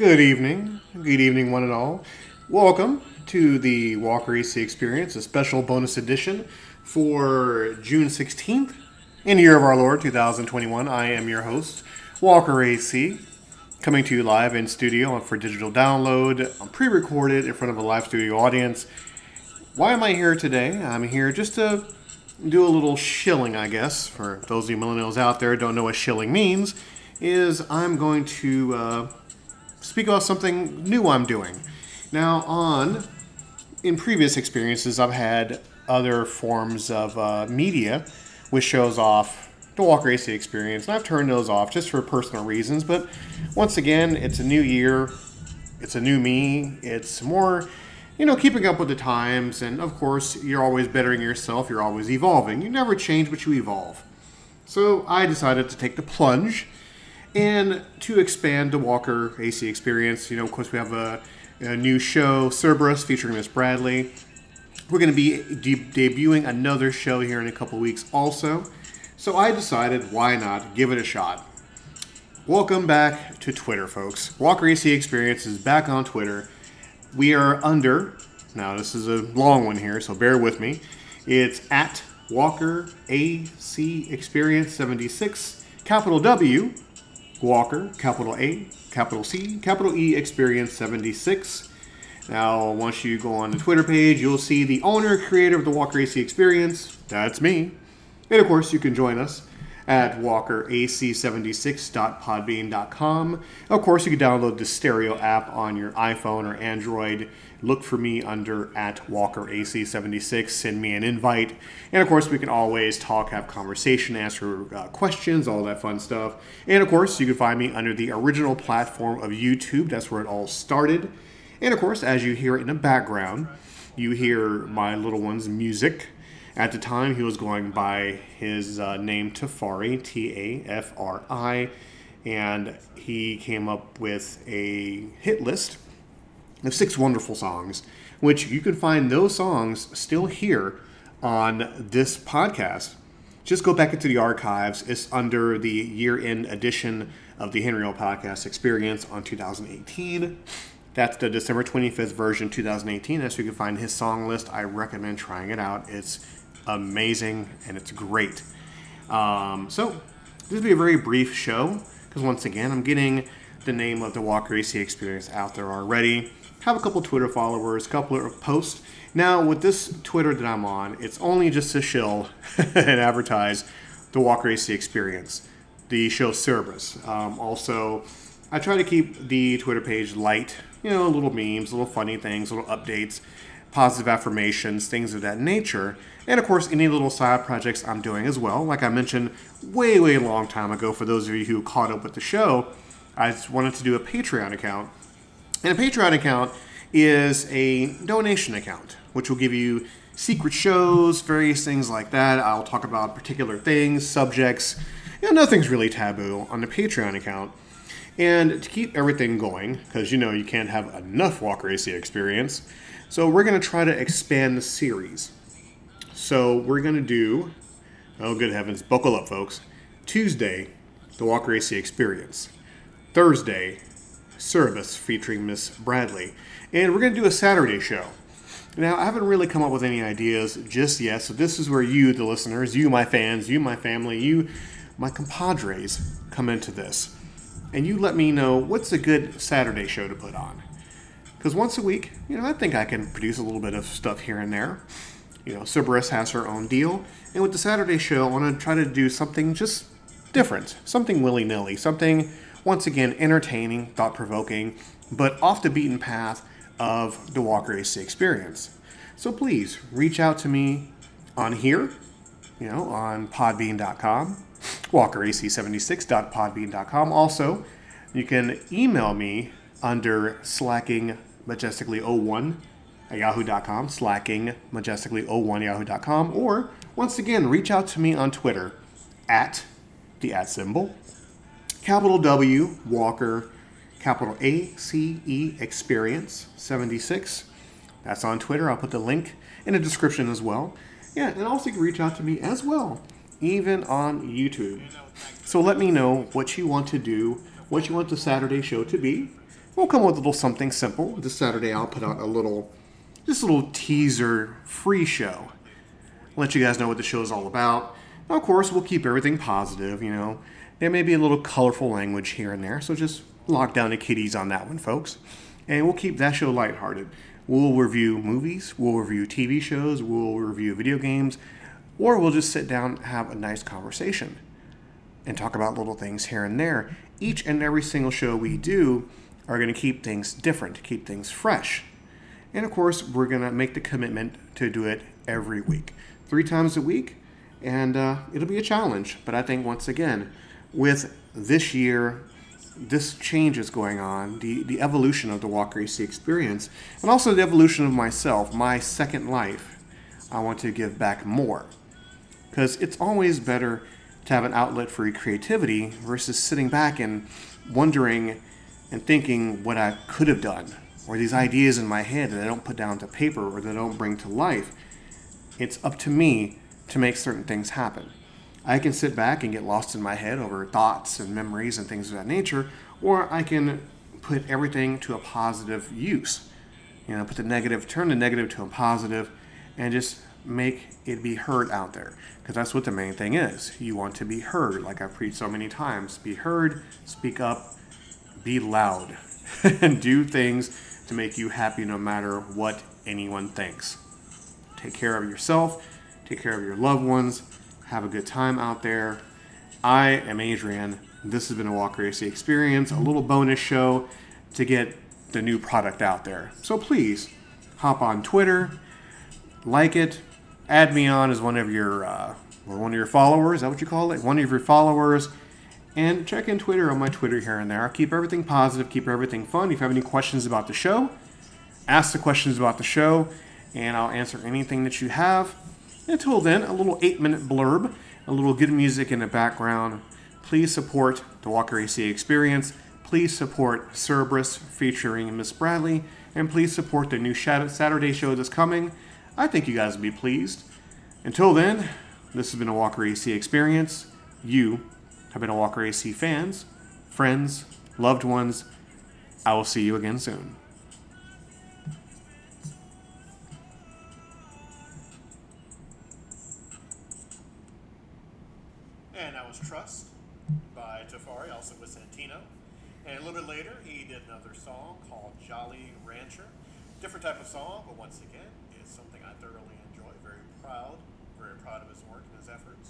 Good evening. Good evening, one and all. Welcome to the Walker AC Experience, a special bonus edition for June 16th, in the year of our Lord 2021. I am your host, Walker AC, coming to you live in studio for digital download, pre recorded in front of a live studio audience. Why am I here today? I'm here just to do a little shilling, I guess, for those of you millennials out there don't know what shilling means, is I'm going to uh, speak about something new I'm doing. Now, on in previous experiences, I've had other forms of uh, media which shows off the Walker AC experience, and I've turned those off just for personal reasons. But once again, it's a new year, it's a new me, it's more, you know, keeping up with the times, and of course, you're always bettering yourself, you're always evolving. You never change, but you evolve. So I decided to take the plunge and to expand the Walker AC experience. You know, of course, we have a, a new show, Cerberus, featuring Miss Bradley. We're going to be de- debuting another show here in a couple weeks, also. So I decided, why not give it a shot? Welcome back to Twitter, folks. Walker AC Experience is back on Twitter. We are under, now this is a long one here, so bear with me. It's at Walker AC Experience 76, capital W, Walker, capital A, capital C, capital E Experience 76. Now, once you go on the Twitter page, you'll see the owner, creator of the Walker AC Experience. That's me. And of course, you can join us at walkerac76.podbean.com. Of course, you can download the stereo app on your iPhone or Android. Look for me under at walkerac76. Send me an invite. And of course, we can always talk, have conversation, answer uh, questions, all that fun stuff. And of course, you can find me under the original platform of YouTube. That's where it all started. And of course, as you hear in the background, you hear my little one's music. At the time, he was going by his uh, name Tafari, T A F R I, and he came up with a hit list of six wonderful songs, which you can find those songs still here on this podcast. Just go back into the archives. It's under the year end edition of the Henry O Podcast Experience on 2018. That's the December 25th version, 2018. As you can find his song list, I recommend trying it out. It's amazing and it's great. Um, so, this will be a very brief show because, once again, I'm getting the name of the Walker AC experience out there already. Have a couple Twitter followers, couple of posts. Now, with this Twitter that I'm on, it's only just to shill and advertise the Walker AC experience, the show Cerberus. Um, also, I try to keep the Twitter page light, you know, little memes, little funny things, little updates, positive affirmations, things of that nature. And of course, any little side projects I'm doing as well. Like I mentioned way, way long time ago, for those of you who caught up with the show, I wanted to do a Patreon account. And a Patreon account is a donation account, which will give you secret shows, various things like that. I'll talk about particular things, subjects. You know, nothing's really taboo on the Patreon account. And to keep everything going, because you know you can't have enough Walker AC experience, so we're going to try to expand the series. So we're going to do, oh good heavens, buckle up, folks. Tuesday, the Walker AC experience. Thursday, Cerberus featuring Miss Bradley. And we're going to do a Saturday show. Now, I haven't really come up with any ideas just yet, so this is where you, the listeners, you, my fans, you, my family, you, my compadres, come into this. And you let me know what's a good Saturday show to put on. Because once a week, you know, I think I can produce a little bit of stuff here and there. You know, Cerberus has her own deal. And with the Saturday show, I want to try to do something just different, something willy nilly, something, once again, entertaining, thought provoking, but off the beaten path of the Walker AC experience. So please reach out to me on here, you know, on podbean.com, walkerac76.podbean.com. Also, you can email me under slacking majestically01 at yahoo.com, slacking majestically01 yahoo.com, or once again, reach out to me on Twitter at the at symbol, capital W, Walker, capital A C E Experience 76. That's on Twitter. I'll put the link in the description as well. Yeah, and also you can reach out to me as well, even on YouTube. So let me know what you want to do, what you want the Saturday show to be. we'll come with a little something simple. This Saturday, I'll put out a little, just a little teaser free show. Let you guys know what the show is all about. Now, of course, we'll keep everything positive. You know, there may be a little colorful language here and there, so just lock down the kiddies on that one, folks. And we'll keep that show lighthearted. We'll review movies, we'll review TV shows, we'll review video games, or we'll just sit down and have a nice conversation and talk about little things here and there. Each and every single show we do are going to keep things different, keep things fresh. And of course, we're going to make the commitment to do it every week, three times a week, and uh, it'll be a challenge. But I think once again, with this year, this change is going on, the, the evolution of the Walker AC experience, and also the evolution of myself, my second life. I want to give back more. Because it's always better to have an outlet for your creativity versus sitting back and wondering and thinking what I could have done or these ideas in my head that I don't put down to paper or that I don't bring to life. It's up to me to make certain things happen. I can sit back and get lost in my head over thoughts and memories and things of that nature, or I can put everything to a positive use. You know, put the negative, turn the negative to a positive, and just make it be heard out there. Because that's what the main thing is. You want to be heard, like I've preached so many times. Be heard, speak up, be loud, and do things to make you happy no matter what anyone thinks. Take care of yourself, take care of your loved ones, have a good time out there. I am Adrian. This has been a Walker AC experience, a little bonus show to get the new product out there. So please hop on Twitter, like it, add me on as one of your uh, one of your followers. Is that what you call it? One of your followers. And check in Twitter on my Twitter here and there. I'll keep everything positive, keep everything fun. If you have any questions about the show, ask the questions about the show, and I'll answer anything that you have. Until then, a little eight minute blurb, a little good music in the background. Please support the Walker AC experience. Please support Cerberus featuring Miss Bradley. And please support the new Saturday show that's coming. I think you guys will be pleased. Until then, this has been a Walker AC experience. You have been a Walker AC fans, friends, loved ones. I will see you again soon. And that was Trust by Tafari, also with Santino. And a little bit later, he did another song called Jolly Rancher. Different type of song, but once again, something I thoroughly enjoy. Very proud, very proud of his work and his efforts.